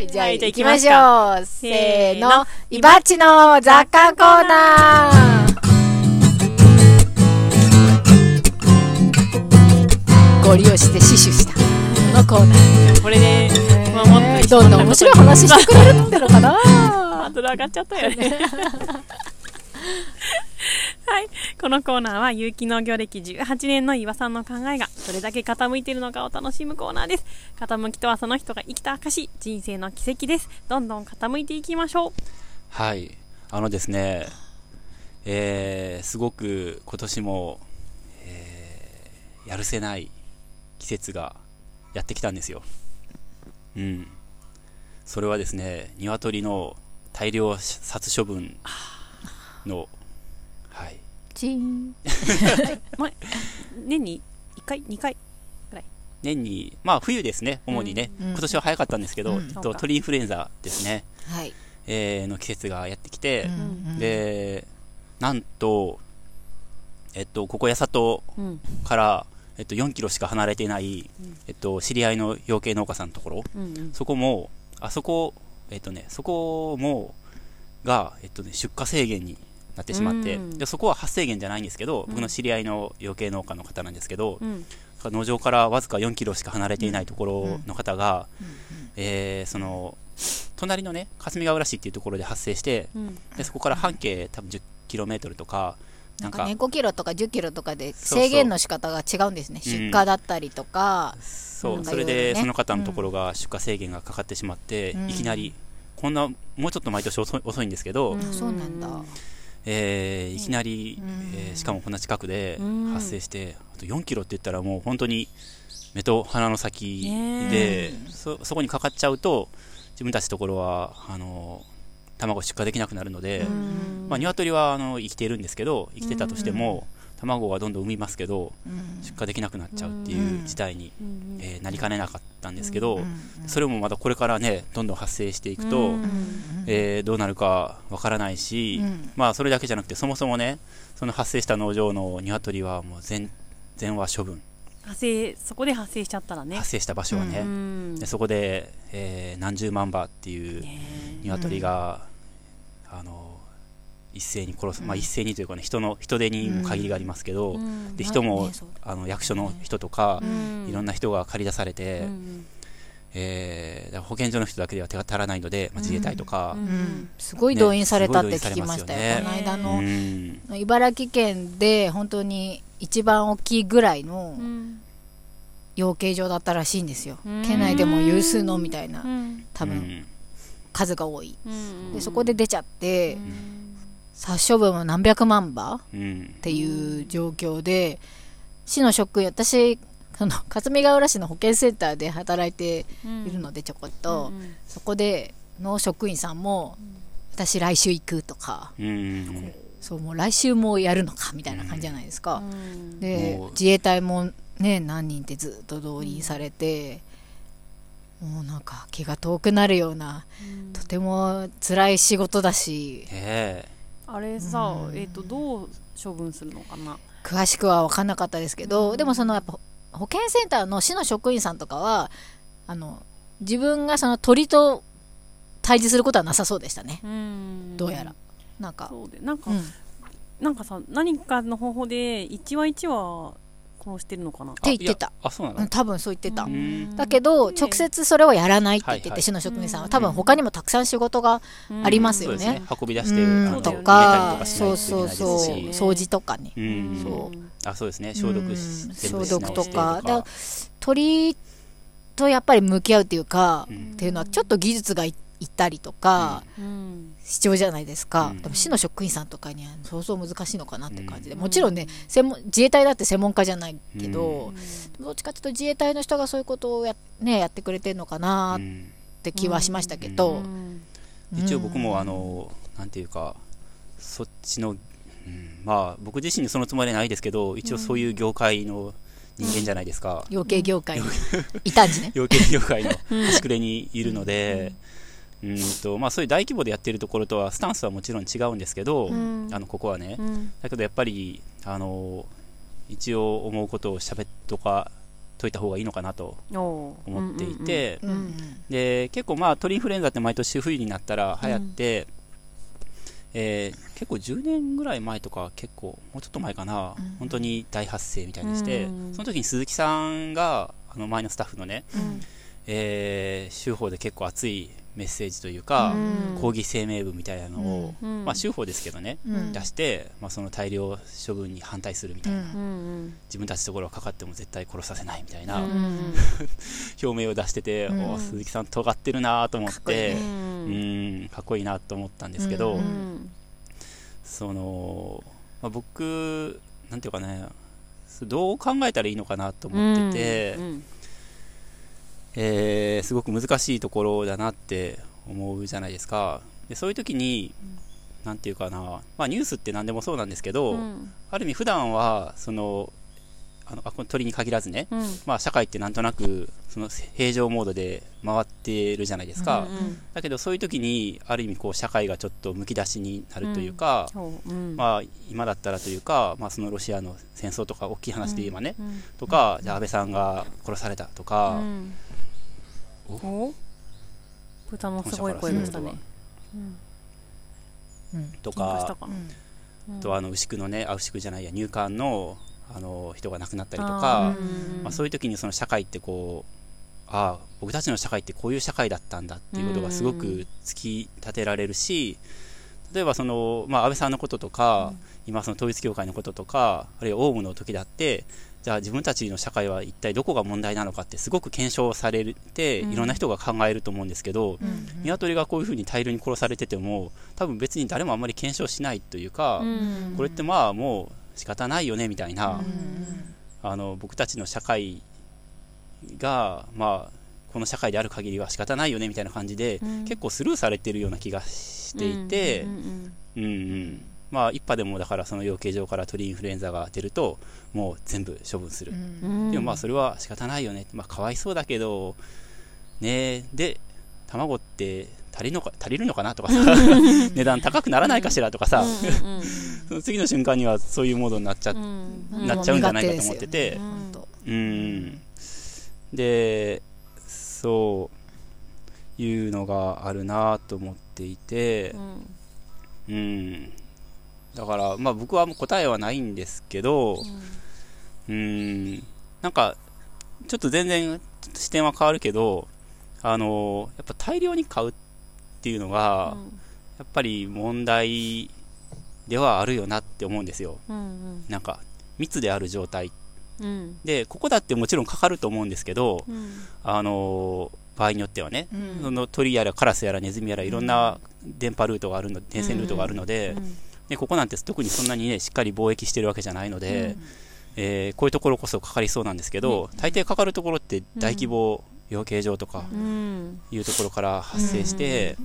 はい、じゃあはいじゃあ行きましょう。せーのいばっちの雑貨コーナーご利用して死守した、このコーナー。これで、まあもどんどん面白い話してくれるってのかな ハードル上がっちゃったよね。はい。このコーナーは、有機農業歴18年の岩さんの考えが、どれだけ傾いているのかを楽しむコーナーです。傾きとはその人が生きた証、人生の奇跡です。どんどん傾いていきましょう。はい。あのですね、えー、すごく今年も、えー、やるせない季節がやってきたんですよ。うん。それはですね、鶏の大量殺処分の、はい。チーン。ま、年に1回、2回？年に、まあ冬ですね、主にね。うん今年は早かったんですけど、うん鳥インフルエンザですね、はい。えーの季節がやってきて、うんで、なんと、えっと、ここ八里うん。から、えっと、4キロしか離れていない、うんえっと、知り合いの養鶏農家さんのところ、うんうん。そこも、あそこ、えっとね、そこも、が、えっとね、出荷制限になってしまって、うん。でそこは発生源じゃないんですけど、ん。僕の知り合いの養鶏農家の方なんですけど、うん。農場からわずか4キロしか離れていないところの方が、えーその、隣のね、霞ヶ浦市っていうところで発生して、うん。でそこから半径多分10キロメートルとか、なんんかね、5キロとか10キロとかでそうそう。制限の仕方が違うんですね。うん。出荷だったりとか、そう、なんかそれでその方のところが出荷制限がかかってしまって、うん。いきなり、こんな、もうちょっと毎年遅いんですけど、うん。そうなんだ。えーいきなり、うん。えーしかもこんな近くでうん。発生して、あと4キロって言ったらもう本当に目と鼻の先ねで、そそこにかかっちゃうと、自分たちのところは、あの、卵出荷できなくなるので、うん。まあ、鶏はあの生きているんですけど、生きてたとしても、卵はどんどん産みますけど、うん。出荷できなくなっちゃうっていう事態に、うんえーなりかねなかったんですけど、うんそれもまたこれからね、どんどん発生していくと、うんえーどうなるかわからないし、うん。まあそれだけじゃなくて、そもそもね、その発生した農場の鶏はもう全全話処分、発生、そこで発生しちゃったらね。発生した場所はね、うんでそこで、えー何十万羽っていうね鶏が、あの一斉に殺す、まあ一斉にというかね、人の人手にも限りがありますけど、うん。で人も、あの役所の人とか、うん。いろんな人が借り出されて、うん。えー保健所の人だけでは手が足らないので、まあ、自衛隊とか、うん。うん。すごい動員されたってね。聞きましたよ、すこの間うの、ん茨城県で本当に一番大きいぐらいのうん。養鶏場だったらしいんですよ、うん。県内でも有数のみたいな、うん。多分うん。数が多い、うん。でそこで出ちゃって、うん殺処分も何百万羽っうん。ていう状況で市の職員私その 霞ヶ浦市の保健センターで働いているのでちょこっと、うんそこでの職員さんも、私来週行くとかうんそうもう来週もやるのかみたいな感じじゃないですか、うん。で自衛隊もね何人ってずっと動員されて、もうなんか気が遠くなるような、とても辛い仕事だしねえあれさ、えっ、とどう処分するのかな？詳しくは分かんなかったですけど、でもそのやっぱ保健センターの市の職員さんとかはあの自分がその鳥と対峙することはなさそうでしたね、うん。どうやら。なんか。なんか、うん。なんかさ何かの方法で一話一話殺してるのかな？って言ってた。あそうなん多分そう言ってた、ん。だけど直接それをやらないって言ってて、はいはい市の職員さんはうん多分他にもたくさん仕事がありますよね。運び出して、とかそうそうそう。し掃除とかね。うん。そうあそうですね。消毒消毒とか。だ鳥とやっぱり向き合うっていうか、うん。っていうのはちょっと技術がいいったりとか、うん必要じゃないですか、うん。でも市の職員さんとかにはそうそう難しいのかなって感じで、うん。もちろんね専門自衛隊だって専門家じゃないけど、どっちかというと自衛隊の人がそういうことをや,、ね、やってくれてるのかなっうんて気はしましたけど、うん。一応僕もあのなんていうかそっちの、うん、まあ僕自身にそのつもりはないですけど一応そういう業界の人間じゃないですか、養鶏業界に。いたんじね。養鶏業界の端くれにいるので、うんとまあ、そういう大規模でやってるところとはスタンスはもちろん違うんですけど、うん。あのここはね、うん。だけどやっぱりあの一応思うことを喋っとかといた方がいいのかなと思っていて、うんうんで結構まあ鳥インフルエンザって毎年冬になったら流行って、えー結構10年ぐらい前とか結構もうちょっと前かな、うん。本当に大発生みたいにして、うん。その時に鈴木さんがあの前のスタッフのね、うん。えー、州法で結構熱いメッセージというか、うん。抗議声明文みたいなのを、うん。まあ、州法ですけどね、うん。出して、まあ、その大量処分に反対するみたいな、自分たちのところはかかっても絶対殺させないみたいな 表明を出してて、うん。お鈴木さん尖ってるなと思ってねうんかっこいいなと思ったんですけど、ううんん。その、まあ、僕なんていうかねどう考えたらいいのかなと思ってて、うんえーすごく難しいところだなって思うじゃないですか。でそういう時に、なんていうかな、まあ、ニュースって何でもそうなんですけど、うん。ある意味普段はそのあのあこの鳥に限らずね、うん。まあ、社会ってなんとなくその平常モードで回ってるじゃないですか、うんだけどそういう時にある意味こう社会がちょっとむき出しになるというか、そう。うん。まあ、今だったらというか、まあ、そのロシアの戦争とか大きい話で言えばね、うん。とかじゃあ安倍さんが殺されたとか、うんお？お？豚のすごい声でしたね。うん。うん。とかとあの牛久のねあ牛久じゃないや入管のあの人が亡くなったりとあかーまあ、そういう時にその社会ってこうああ僕たちの社会ってこういう社会だったんだっていうことがすごく突き立てられるし例えばその、まあ、安倍さんのこととか、今その統一教会のこととかあるいはオウムの時だってじゃあ自分たちの社会は一体どこが問題なのかってすごく検証されてうん。いろんな人が考えると思うんですけど、うん。鶏がこういうふうに大量に殺されてても多分別に誰もあんまり検証しないというか、うん。これってまあもう仕方ないよねみたいな、うんあの僕たちの社会が、まあ、この社会である限りは仕方ないよねみたいな感じで、うん。結構スルーされてるような気がしていて、うんうんまあ、一波でもだからその養鶏場から鳥インフルエンザが出るともう全部処分する、でもまあそれは仕方ないよね、まあ、かわいそうだけどねで卵って足りのか足りるのかなとかさ 値段高くならないかしらとかさ、その 次の瞬間にはそういうモードになっちゃなっちゃうんじゃないかと思ってて。うん。でそういうのがあるなと思っていてうん。うんだからまあ僕はもう答えはないんですけどうん。なんかちょっと全然視点は変わるけどあのやっぱ大量に買うっていうのがやっぱり問題ではあるよなって思うんですよ。うんうん。なんか密である状態うん。でここだってもちろんかかると思うんですけどうん。あの場合によってはね、うん。その鳥やらカラスやらネズミやらいろんな電波ルートがあるの電線ルートがあるので,、でここなんて特にそんなにねしっかり貿易してるわけじゃないので、えーこういうところこそかかりそうなんですけど、大抵かかるところって大規模養鶏場とかうん。いうところから発生して、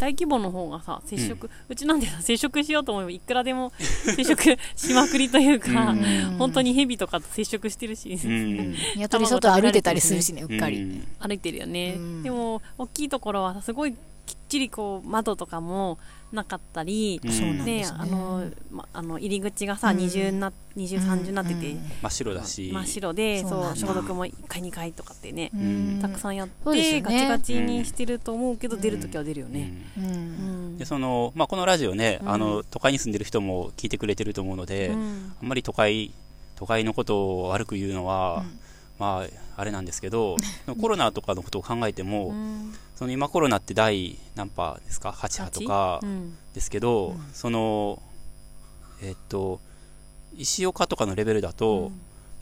大規模の方がさ接触、うちなんてさ接触しようと思えばいくらでも 接触しまくりというか、うん。本当にヘビとかと接触してるし、うん。鶏外歩いてたりするしねうっかり。うん。歩いてるよね、うん。でも大きいところはすごいきっちりこう窓とかもなかったり、うん。そうなんね。であのま、あの入り口がさ、うん。二重な二重三重になってて、うん。真っ白だし。真っ白でそう消毒も1回2回とかってね、うん。たくさんやって、ガチガチにしてると思うけど、出るときは出るようん。ね、うん。うん。でそのまあ、このラジオね、うん。あの都会に住んでる人も聞いてくれてると思うので、うん。あんまり都会都会のことを悪く言うのは、うん。まああれなんですけど コロナとかのことを考えても、うん。その今コロナって第何波ですか？8波とかうん。ですけど、うん。そのえっと石岡とかのレベルだと、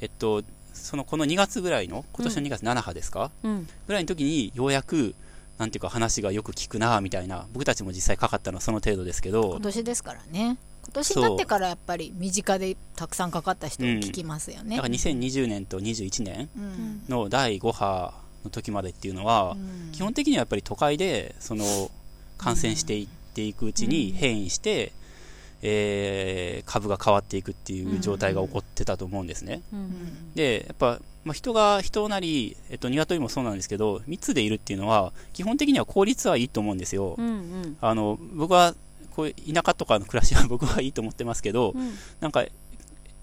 えっとそのこの2月ぐらいの今年の2月7波ですか、うん。ぐらいの時にようやくなんていうか話がよく聞くなみたいな僕たちも実際かかったのはその程度ですけど。今年ですからね今年になってからやっぱり身近でたくさんかかった人を聞きますよね。だから2020年と21年うん。の第5波の時までっていうのは、うん。基本的にはやっぱり都会でその感染していっていくうちに変異して、えー株が変わっていくっていう状態が起こってたと思うんですね。ううんん。でやっぱ、まあ、人が人なり、えっと、鶏もそうなんですけど密でいるっていうのは基本的には効率はいいと思うんですよ。うんうん。あの僕はこういう田舎とかの暮らしは僕はいいと思ってますけど、うん。なんか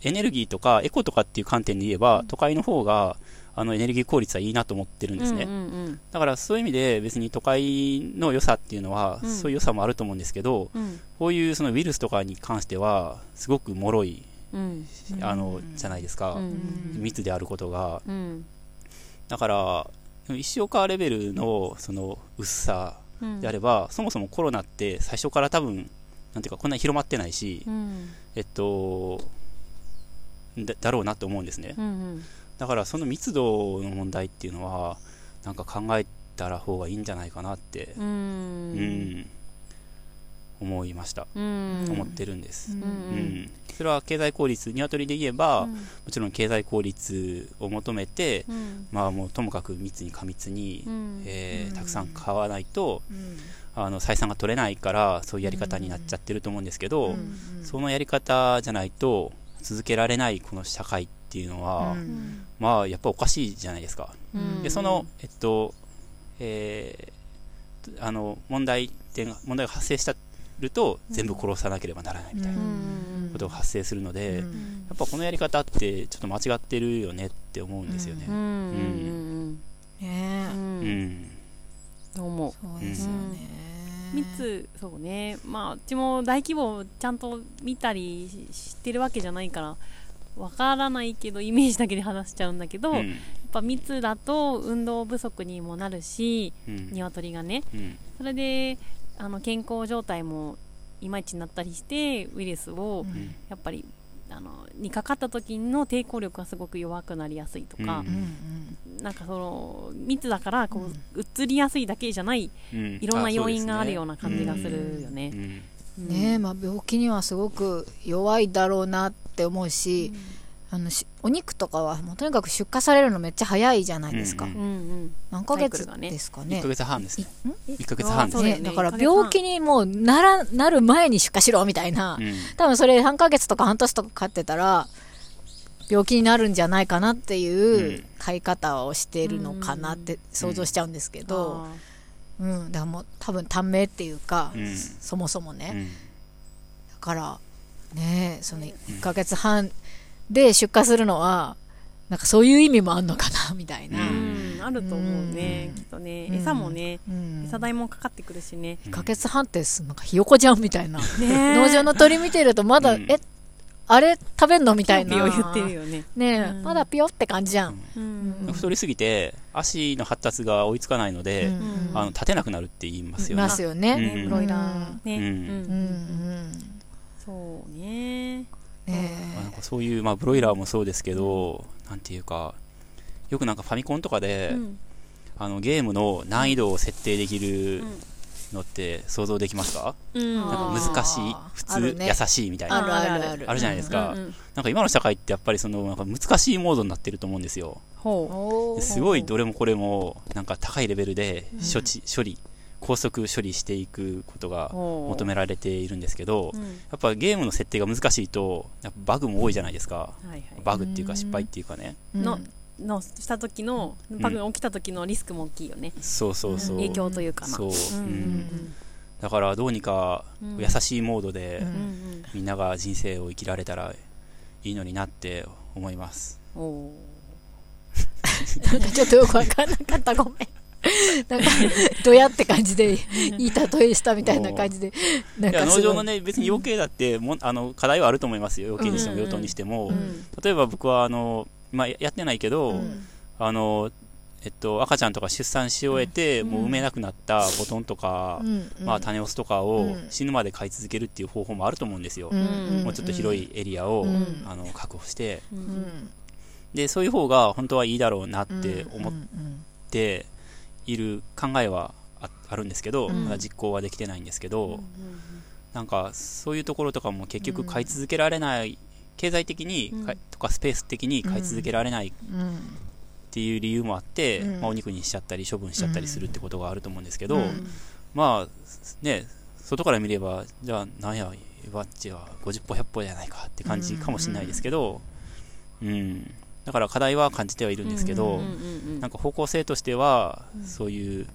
エネルギーとかエコとかっていう観点で言えば、都会の方が、あのエネルギー効率はいいなと思ってるんですね。うんうんだからそういう意味で別に都会の良さっていうのは、うん。そういう良さもあると思うんですけど、うん。こういうそのウイルスとかに関しては、すごく脆い、うん。あの、じゃないですか。うん。密であることが。うん。だから、石岡レベルのその薄さうんであれば、そもそもコロナって最初から多分、なんていうか、こんなに広まってないし、うん。えっと、だだろうなと思うんですね。うんだからその密度の問題っていうのは、なんか考えたら方がいいんじゃないかなって、ううんん、思いました。うん。思ってるんです。ううん。ん。それは経済効率、鶏で言えば、もちろん経済効率を求めて、うん。まあもうともかく密に過密に、うん。えーうん。たくさん買わないと、うん。あの採算が取れないから、そういうやり方になっちゃってると思うんですけど、うん。そのやり方じゃないと続けられないこの社会っていうのは、うん。まあやっぱおかしいじゃないですか。うん。で、その、えっと、えーあの、問題点が、問題が発生したると、全部殺さなければならないみたいなうん。ことが発生するので、うん。やっぱこのやり方ってちょっと間違ってるよねって思うんですよね。うん。うん。ねえうん。ううん。ん。そう思う。そうですよね。密そうね。まあうちも大規模ちゃんと見たりし知ってるわけじゃないからわからないけどイメージだけで話しちゃうんだけど、やっうん。ぱ密だと運動不足にもなるしうん。鶏がね。うん。それであの健康状態もいまいちになったりしてウイルスをうん。やっぱりあのにかかった時の抵抗力がすごく弱くなりやすいとかう、うんなんかその密だからこう、移りやすいだけじゃないうん。いろんな要因があるような。な感じがするよね。ね。えまあ、病気にはすごく弱いだろうなって思うし、あのしお肉とかはもうとにかく出荷されるのめっちゃ早いじゃないですか、うんうん。うん何ヶ月1ですかね。ヶ月半ですね。いん？1ヶ月半ですね。ね。ねだから病気にもうならなる前に出荷しろみたいな、うん。多分それ3ヶ月とか半年とか飼ってたら病気になるんじゃないかなっていううん。飼い方をしているのかなって想像しちゃうんですけど、あうん。だからもう多分短命っていうか、うん。そもそもね、うん。だからねその1ヶ月半で出荷するのはなんかそういう意味もあんのかな みたいな、あると思うね、うん。きっとね、うん。餌もね、うん。餌代もかかってくるしね。1ヶ月半ってすなんかひよこじゃんみたいな、農場の鳥見てるとまだ、うん。えあれ食べんのみたいな。ピヨ言ってるよね。ねえ、うん。まだピヨって感じじゃん、うん。太りすぎて、足の発達が追いつかないので、うん。あの、立てなくなるって言いますいよね。ますよね、うん。ブロイラー、ね、うん。うんうんうん。そうね。ね。まあなんかそういう、まあ、ブロイラーもそうですけど、なんていうか、よくなんかファミコンとかで、うん。あのゲームの難易度を設定できるうんのって想像できますか、うん。なんか難しい普通、ね。優しいみたいな。あるある。あるあるじゃないですか。うんうんなんか今の社会ってやっぱりそのなんか難しいモードになってると思うんですよ。すごいどれもこれもなんか高いレベルで処置、処理高速処理していくことが求められているんですけど、う。うんやっぱゲームの設定が難しいとやっぱバグも多いじゃないですかはいはい。バグっていうか失敗っていうかねうんののした時のバグが起きた時のリスクも大きいよね。そうそうそう、影響というかな。そう、ううんんだからどうにかうん優しいモードで、みんなが人生を生きられたらいいのになって思います。うん。おなんかちょっとよくわかんなかった、ごめん。なんか、どやって感じで、いい例えしたみたいな感じで、なんか農場のね、別に養鶏だっても、あの、課題はあると思いますよ。養鶏にしてもうん養豚にしても。うん。例えば僕は、あの、まあ、やってないけど、うん。あの、えっと、赤ちゃんとか出産し終えて、もう産めなくなったボトンとか、うん。まあ、種オスとかをうん。死ぬまで飼い続けるっていう方法もあると思うんですよ。うん。もうちょっと広いエリアを、うん。あの、確保して、で、そういう方が本当はいいだろうなっうん。て思っうん。ている考えはああるんですけど、うん。まだ実行はできてないんですけど、うんなんかそういうところとかも結局買い続けられない、経済的にとかスペース的に買い続けられないっうんていう理由もあって、うん。まあ、お肉にしちゃったり処分しちゃったりするってことがあると思うんですけど、うん。まあね外から見ればじゃあなんやバッチは50歩100歩じゃないかって感じかもしれないですけど、うんだから課題は感じてはいるんですけど、なんか方向性としては、うんそういう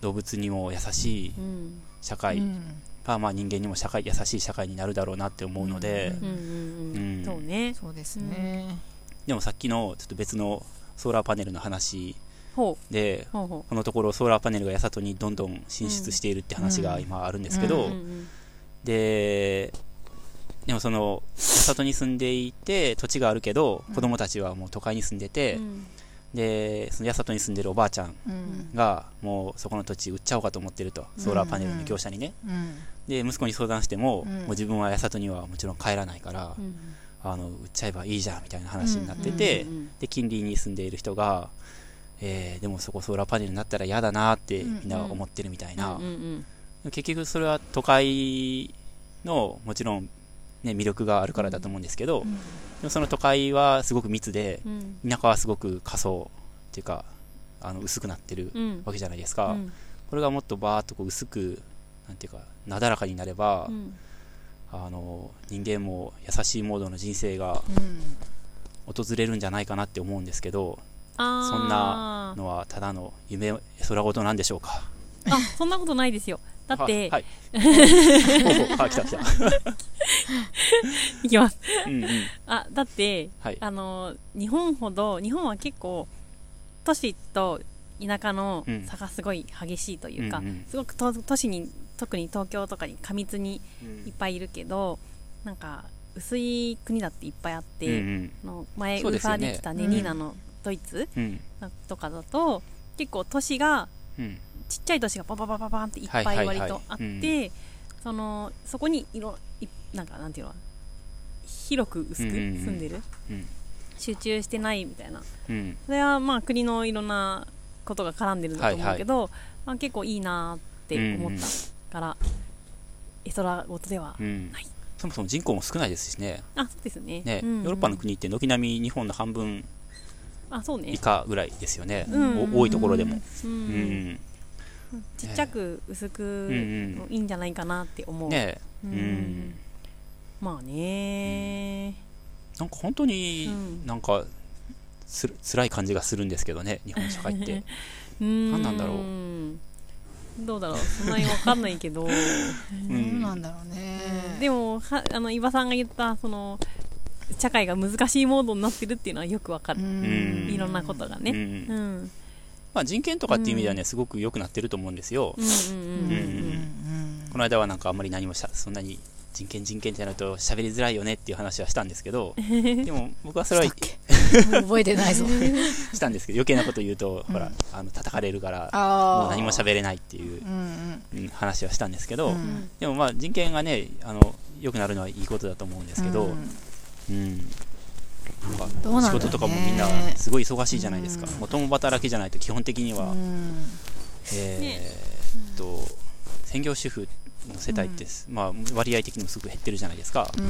動物にも優しいうん。社会、うん。まあまあ人間にも社会優しい社会になるだろうなって思うので、そうね。そうですね。でもさっきのちょっと別のソーラーパネルの話ほでこのところソーラーパネルが八里にどんどん進出しているって話が今あるんですけど、ででもその八里に住んでいて土地があるけど子供たちはもう都会に住んでて、うん。でその八里に住んでるおばあちゃんうん。がもうそこの土地売っちゃおうかと思ってるとソーラーパネルの業者にね、うん。で息子に相談しても,、うん。もう自分は八里にはもちろん帰らないから、うん。あの売っちゃえばいいじゃんみたいな話になってて、うん。うん。で近隣に住んでいる人が、えーでもそこソーラーパネルになったら嫌だなってみんな思ってるみたいな、うん。うん。結局それは都会のもちろん、ね、魅力があるからだと思うんですけど、でもその都会はすごく密でうん。うん田舎はすごく過疎っていうかあの薄くなってるうん。わけじゃないですか、うん。これがもっとバーっとこう薄くなんていうかなだらかになれば、うん。あの人間も優しいモードの人生が訪れるんじゃないかなって思うんですけどそんなのはただの夢空事なんでしょうか。あそんなことないですよだって、あはいほうほうあ来た来た。いきます。うんうん。あだってはい。あの日本ほど日本は結構都市と田舎のうん。差がすごい激しいというか、うんうん。すごくと都市に特に東京とかに過密にうん。いっぱいいるけどなんか薄い国だっていっぱいあって、うんうん。あの前ウーファーできたねうん。ニーナのドイツうん。とかだと結構都市がうんちっちゃい都市がパパパパパンっていっぱいはいはいはい。割とあって、うん。そのそこにいろいなんかなんていうの？広く薄くうんうんうん。住んでる、うん。集中してないみたいな。うん。それはまあ国のいろんなことが絡んでるんだと思うけど、まあ、結構いいなって思ったから、絵空事では、うん。はいそもそも人口も少ないですしね。あそうですね。ね、うん。うんヨーロッパの国って軒並み日本の半分あそうね。以下ぐらいですよね、うんお多いところでも、ううんんちっちゃく薄くうんうんいいんじゃないかなって思う、ねううん。んまあね。なんか本当にうん。なんかつ辛い感じがするんですけどね日本社会って。何 何なんだろう。どうだろう。そんなにわかんないけど、どうなんだろうね。でもはあの伊庭さんが言ったその社会が難しいモードになってるっていうのはよくわかる、ん。いろんなことがね、うん。うんまあ、人権とかっていう意味ではね、すごく良くなってると思うんですよ、うんうんうんうんこの間はなんかあんまり何もしゃそんなに人権人権じゃないと喋りづらいよねっていう話はしたんですけど でも僕はそれは 覚えてないぞ。したんですけど余計なこと言うと、ほらあの叩かれるからあもう何も喋れないっていうう、んうん。話はしたんですけど、うんうん。でもまあ人権がねあの良くなるのはいいことだと思うんですけど、うん。うんなんか仕事とかもみんなすごい忙しいじゃないですか、もう共働きじゃないと基本的には、うん。えーっと専業主婦の世帯って、まあ、割合的にもすごく減ってるじゃないですか、うん。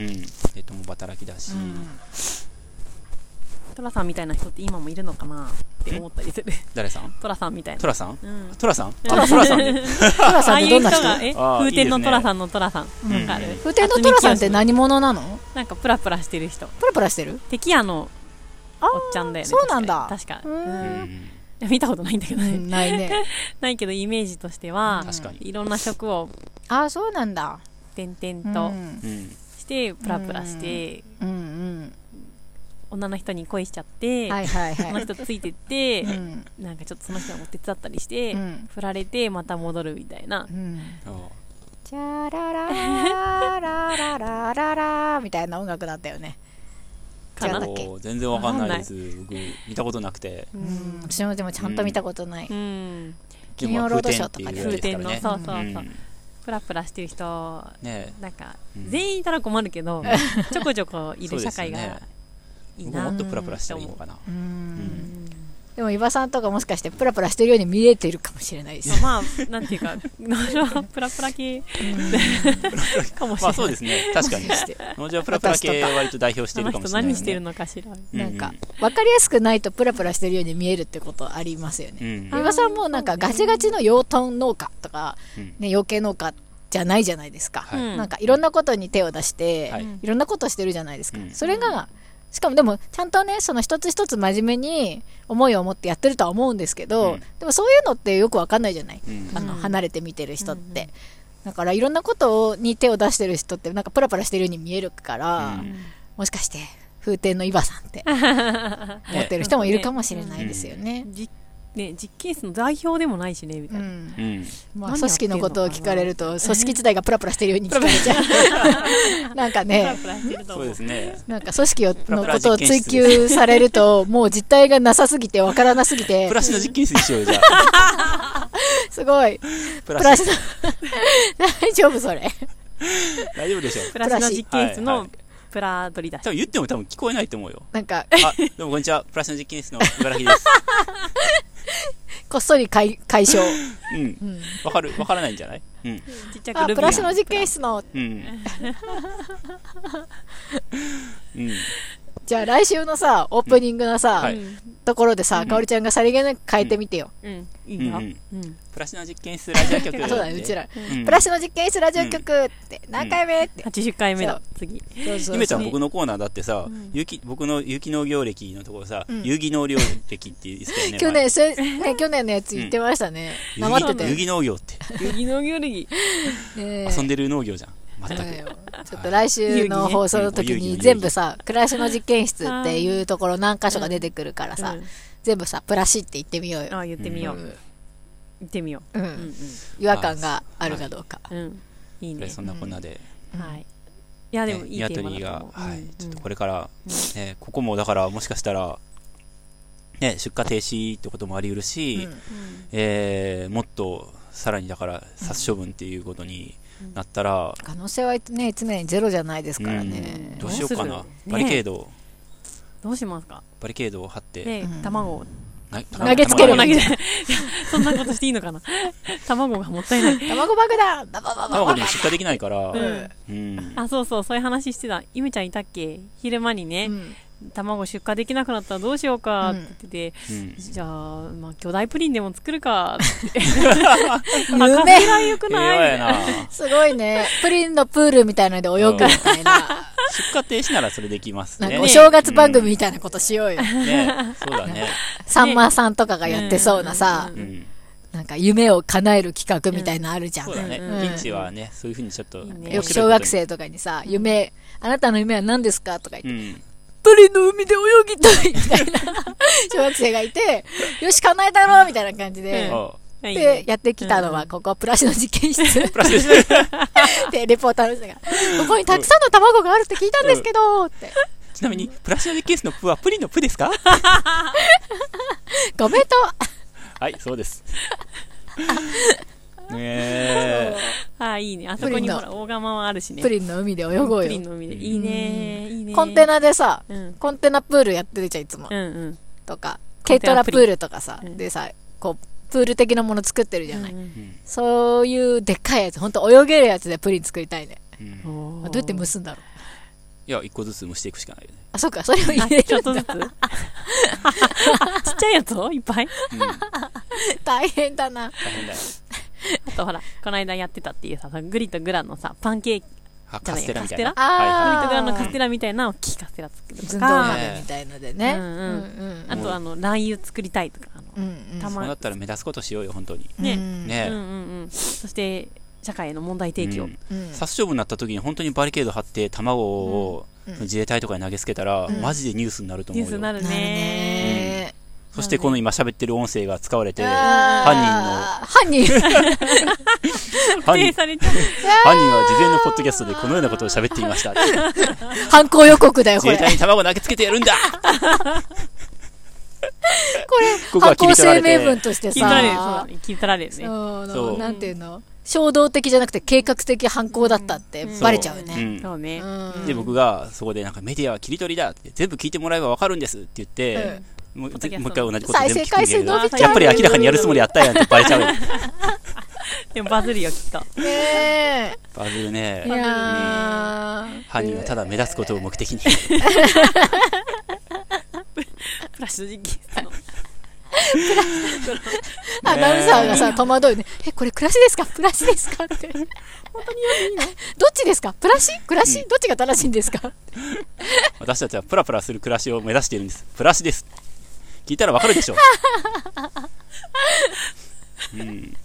うん。で共働きだし、トラさんみたいな人って今もいるのかなって思ったりする。誰さん？トラさんみたいな。トラさん？うん。トラさん？あトラさんね。トラさんああいうってどんな人？人がえ風天のトラさんのトラさん。る？風天のトラさんって何者なの？なんかプラプラしてる人。プラプラしてる？敵屋のあおっちゃんだよねそうなんだ。確か確かううん。うん。いや見たことないんだけどね、うんないね。ないけどイメージとしては確かに。いろんな職をあそうなんだ。点々としてプラプラして。うんうん女の人に恋しちゃって、はいはいそのはい人ついてって、うん。なんかちょっとその人が手伝ったりして、うん。振られてまた戻るみたいな。うん。あチャラララララララみたいな音楽だったよねかな全然わかんないです僕見たことなくてううんん私もでもちゃんと見たことないうん金曜ロードショーとかで風天のぐらいですからそうそうそう、ねプラプラしてる人うんねなんか、うん全員いたら困るけどちょこちょこいる社会がいいな僕もっとプラプラしたらいいのかな。ううん。んでも伊庭さんとかもしかしてプラプラしてるように見えてるかもしれないです。まあなんていうか プラプラ系。かもしれない、まあそうですね。確かに。して。農場プラプラ系割と代表してるかもしれない人何してるのかしら、うん。なんか分かりやすくないとプラプラしてるように見えるってことありますよね。うん。伊庭さんもなんかガチガチの養豚農家とか、うん。ね、養鶏農家じゃないじゃないですか、はい。うん。なんかいろんなことに手を出して、はい。いろんなことしてるじゃないですか、うん。それがしかもでもちゃんとねその一つ一つ真面目に思いを持ってやってるとは思うんですけど、うん。でもそういうのってよくわかんないじゃない、うん。あのうん。離れて見てる人って、だからいろんなことに手を出してる人ってなんかプラプラしてるように見えるから、うん。もしかして風天のイバさんって 思ってる人もいるかもしれないですよね。じね、実験室の代表でもないしね、みたいな。うんうん。まあ、組織のことを聞かれると、組織自体がプラプラしてるように聞かれちゃう。なんかね、そうですね。なんか組織をプラプラのことを追求されると、もう実態がなさすぎて、わからなすぎてプ、ラスの実験室にしようよ、じゃあ。すごい。ププラスラス。、大丈夫それ。大丈夫でしょう。プラスの実験室はいはのいプラ取り出し多分言っても多分聞こえないと思うよ。なんか、あ、どうもこんにちは。プラスの実験室の茨城です。こっそり解解消。うん。うんわかる、わからないんじゃない？うん。ちっちゃくあ、ルプラスの実験室の、うん。うん。じゃあ来週のさ、オープニングのさ、はいところでさ、かおりちゃんがさりげなく変えてみてよ。うん。いいな。うんうん。プラスの実験室ラジオ局。あ、そうだね、うちら。うんプラスの実験室ラジオ局って、何回目って。80回目だそう、次。そうそうゆめちゃん僕のコーナーだってさ、有機僕の有機農業歴のところさ、うん有機農業歴って言ってたよね。去年、それ、ね、去年のやつ言ってましたね。なまってて。有機農業って。遊戯農業歴。ね遊んでる農業じゃん。全く。えちょっと来週の放送の時に全部さ、暮らしの実験室っていうところ何箇所か出てくるからさうん、全部さ、プラシって言ってみようよ。あ、言ってみよう。うん言ってみよう。う。うんん違和感があるかどうか。うん。うん。いいね。そんなこんなで、はい。いや、でもねいいテーマだと思、う。はい、うんちょっとこれから、ね、ここもだからもしかしたら、ね、出荷停止ってこともあり得るし、うんえーもっとさらにだから殺処分っていうことになったら、可能性はね、常にゼロじゃないですからうん。ね。どうしようかな。バリケード、どうしますか？バリケードを張って、でうん、卵を。な投げつける。投げ。そんなことしていいのかな？卵がもったいない。卵爆弾。卵でも出荷できないから、うん。うん。あ、そうそう、そういう話してた。ゆめちゃんいたっけ？昼間にね、うん卵出荷できなくなったらどうしようかって言ってて、うんじゃあ、まあ、巨大プリンでも作るか って。くないやな。すごいね。プリンのプールみたいので泳ぐみたいな。出荷停止ならそれできますね。なんかお正月番組みたいなことしようよ。ね、そうだね。さんまさんとかがやってそうなさう、うん。なんか夢を叶える企画みたいなのあるじゃんそう。だね。うんピンチはね、そういうふうにちょっと、よく小学生とかにさ、夢、あなたの夢は何ですかとか言って、うん。プリンの海で泳ぎたいみたいな小学生がいて、よし、叶えたろみたいな感じで、あいいでね、やってきたのは、ここ、プラシの実験室 プラス でレポーターの人が、ここにたくさんの卵があるって聞いたんですけど、って。ちなみに、プラスの実験室のプはプリンのプですか？ごめんと。はい、そうです。ねえ。あ、いいね。あそこにほら、大釜はあるしね。プリンの海で泳ごうよ。プリンの海で。いいね。いいね。コンテナでさ、うん。コンテナプールやってるじゃん、いつもう。んうん。とか、軽トラプールとかさ、うんでさ、こう、プール的なもの作ってるじゃない。うんそういうでっかいやつ、ほんと泳げるやつでプリン作りたいね。どうやって蒸すんだろう。いや、一個ずつ蒸していくしかないよね。あ、そっか、それを入あれるんだちょっとずつ？ちっちゃいやつをいっぱい？うん。大 大変だな。変だよ。あとほら、この間やってたっていうさ、グリとグラのさ、パンケーキ、あ、カステラみたいな。カステラ？はいあー。グリとグラのカステラみたいな大きいカステラ作るとずんどうか、鍋みたいのでね。うんうん。うんあとあの、卵油作りたいとか、あの、うんうん。そうたまなったら目立つことしようよ、本当に。ね。うん。ね。うんうんうん。そして、社会への問題提起を。殺処分になった時に本当にバリケード張って卵をうん。自衛隊とかに投げつけたら、うん。マジでニュースになると思うよ。ニュースになるね。ねそしてこの今喋ってる音声が使われて、犯人犯人 否定されちゃう。犯人は事前のポッドキャストでこのようなことを喋っていました。犯行予告だよ、これ。自衛隊に卵投げつけてやるんだこれ、ここは犯行声明文として聞い取られる、そうさ。聞い取られるね。そうそうなんていうの？衝動的じゃなくて計画的犯行だったってバレちゃううね。んそうね。うんで、僕がそこでなんかメディアは切り取りだって、全部聞いてもらえばわかるんですって言って、もう一回同じこと全部聞くんだけ再生回数伸びちゃやっぱり明らかにやるつもりあったやんってバレちゃうよ。でもバズるよ、きっと。ねバズるねえ。い。犯人はただ目立つことを目的に。プラス実験室の。アナウンサーがさ、戸惑うね。え、これ暮らしですか？暮らしですか？って。本当にいいの？どっちですか？暮らし暮らしどっちが正しいんですか？私たちはプラプラする暮らしを目指しているんです。プラスです。聞いたらわかるでしょ。うん。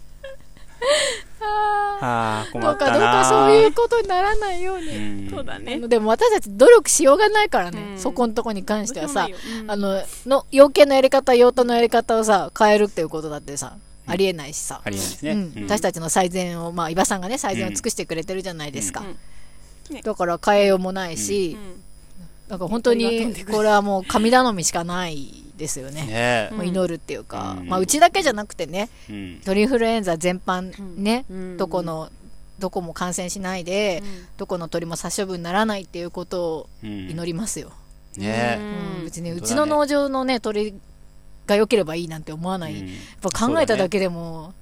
あああ、困どうかどうったなかそういうことにならないように。うん。そうだね。でも私たち努力しようがないからね、うん。そこのとこに関してはさ、あの、の、養鶏のやり方、養豚のやり方をさ、変えるっていうことだってさ、ありえないしさ。ありえないですね。私たちの最善を、まあ、伊庭さんがね、最善を尽くしてくれてるじゃないですか。だから変えようもないし、うん。なんか本当に、これはもう神頼みしかないですよね。ねう祈るっていうか、うんまあ、うちだけじゃなくてね、うん。鳥インフルエンザ全般ね、うんどこの、どこも感染しないで、どこの鳥も殺処分にならないっていうことをうん祈りますよ。ねうんうん別にうちの農場のね、鳥が良ければいいなんて思わない。うんやっぱ考えただけでも、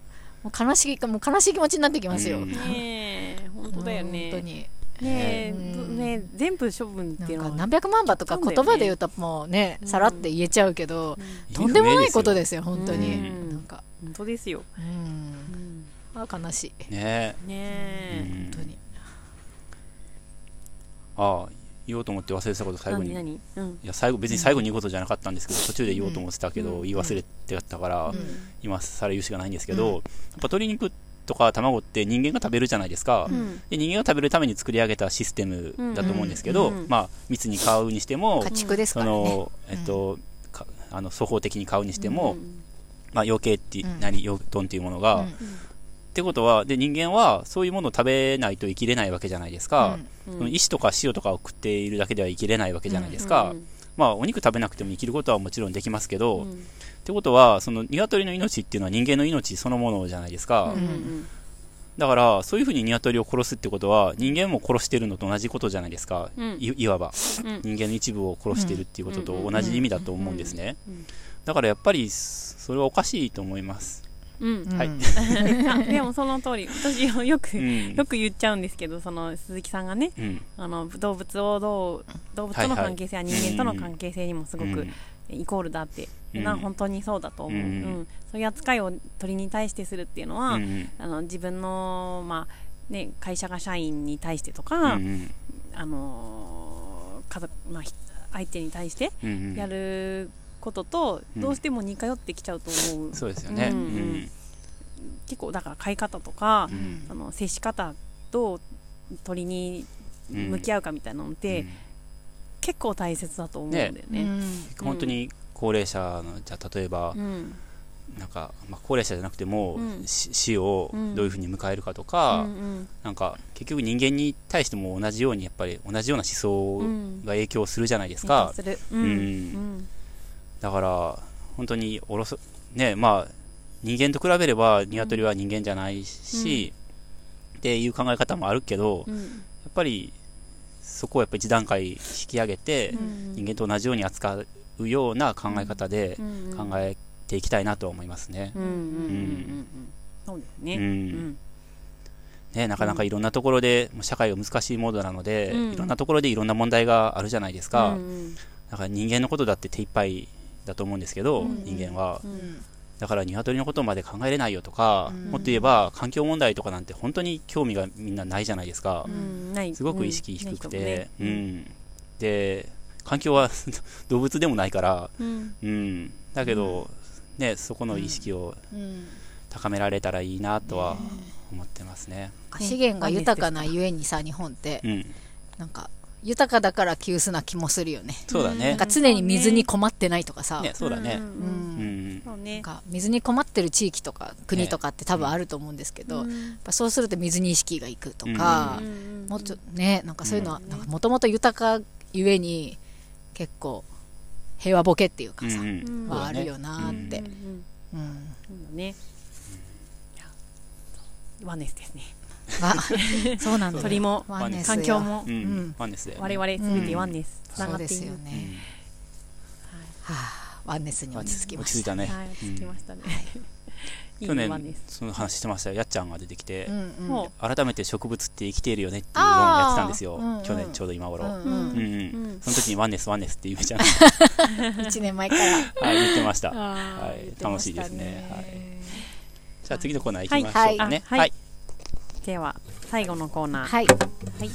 もう悲しい、もう悲しい気持ちになってきますよ。うんねえ、本当だよね。本当に。ねえ、うんねえ全部処分っていうのは。か何百万羽とか言葉で言うともうね、うんさらって言えちゃうけど、うんとんでもないことですよ、本当うに。んなんか、本当ですよ。うん。あ悲しい。ねねえ。え。うん本当に。ああ、言おうと思って忘れてたこと最後に。何い何？うん。や、最後、別に最後に言うことじゃなかったんですけど、途中で言おうと思ってたけど、うん言い忘れてたから、うん今更言うしかないんですけど、うんやっぱ鶏肉とか卵って人間が食べるじゃないですか。うん。で人間が食べるために作り上げたシステムだと思うんですけど、うん。うん。まあ、密に買うにしても家、畜ですそからえっと、かあの、粗法的に買うにしても、うんまあ、養鶏って、うん。何、養豚っていうものが、うんってことは、で、人間はそういうものを食べないと生きれないわけじゃないですか。うん。その石とか塩とかを食っているだけでは生きれないわけじゃないですか。うんまあ、お肉食べなくても生きることはもちろんできますけど、っうんてことは、その鶏の命っていうのは人間の命そのものじゃないですか。うんだから、そういうふうに鶏を殺すってことは、人間も殺してるのと同じことじゃないですか。うんいいわば。うん人間の一部を殺してるっていうことと同じ意味だと思うんですねうんうん。だからやっぱり、それはおかしいと思います。うんうんはいあでもその通り私よく、うんよく言っちゃうんですけどその鈴木さんがねうん。あの動物をどう動物との関係性は人間との関係性にもすごくイコールだって、うん。な本当にそうだと思う、ううん。ん。そういう扱いを鳥に対してするっていうのは、うんあの自分の、まあね、会社が社員に対してとうか、ん。あの家族、まあ、ひ相手に対してうんやることとうん。どうしても似通ってきちゃうと思う、そうですよね。ううん。ん結構だから飼い方とか、うん。あの接し方と鳥に向き合うかみたいなのって、結構大切だと思うんだよね。うん。本当に高齢者の、じゃあ例えばう、ん。なんか、まあ、高齢者じゃなくても、うん。し死をうん。どういうふうに迎えるかとか、うんなんか結局人間に対しても同じようにやっぱり同じような思想うん。が影響するじゃないですか、うん。だから本当におろそねまあ人間と比べれば鶏は人間じゃないし、っていう考え方もあるけど、やうん。っぱりそこをやっぱり一段階引き上げて、うん。人間と同じように扱うような考え方でうん考えていきたいなと思いますね。うね。うん。うん。ね、なかなかいろんなところで、社会が難しいモードなので、うん。いろんなところでいろんな問題があるじゃないですか。うんだから人間のことだって手一杯だと思うんですけど、うん人間は。うん。だから鶏のことまで考えれないよとか、うん。もっと言えば環境問題とかなんて本当に興味がみんなないじゃないですか。すごく意識低くて、ううんん。で、環境は 動物でもないから、うん。うん。だけど、ね、そこの意識をうん。高められたらいいなとは思ってますね。資源が豊かなゆえにさ、日本って、うん。なんか、豊かだから急須な気もするよね。そうだね。なん。か常に水に困ってないとかさ、ね、そうだね。ん。ううん。ん。そうね。なんか水に困ってる地域とか国とかって多分あると思うんですけど、やっうんぱそうすると水に意識がいくとか、うん。もうちょねなんかそういうのはうんなんかもともと豊かゆえに結構平和ボケっていうかさ、うんうんはあるよなーって、うんうんうんそうだね。ワネスですね。わそうなんだ鳥もワンネスよ環境もううんん。ファンで。我々すべてワンネスつなそうでがっている。すよね、はあワンネスに落ち着きました落ち着いたね。はい、落ち着きましたね。いい去年ス。その話してましたよ。やっちゃんが出てきてう、んうんも改めて植物って生きているよねっていう論をやってたんですようんうん。去年ちょうど今頃。うんうんうんうんうんその時にワンネスワンネスって言うじゃん。1年前から はい、言ってました。ははい楽しいですねはいじゃあ次のコーナー行きましょうかね。はいあはいはい。では最後のコーナー。はいはい。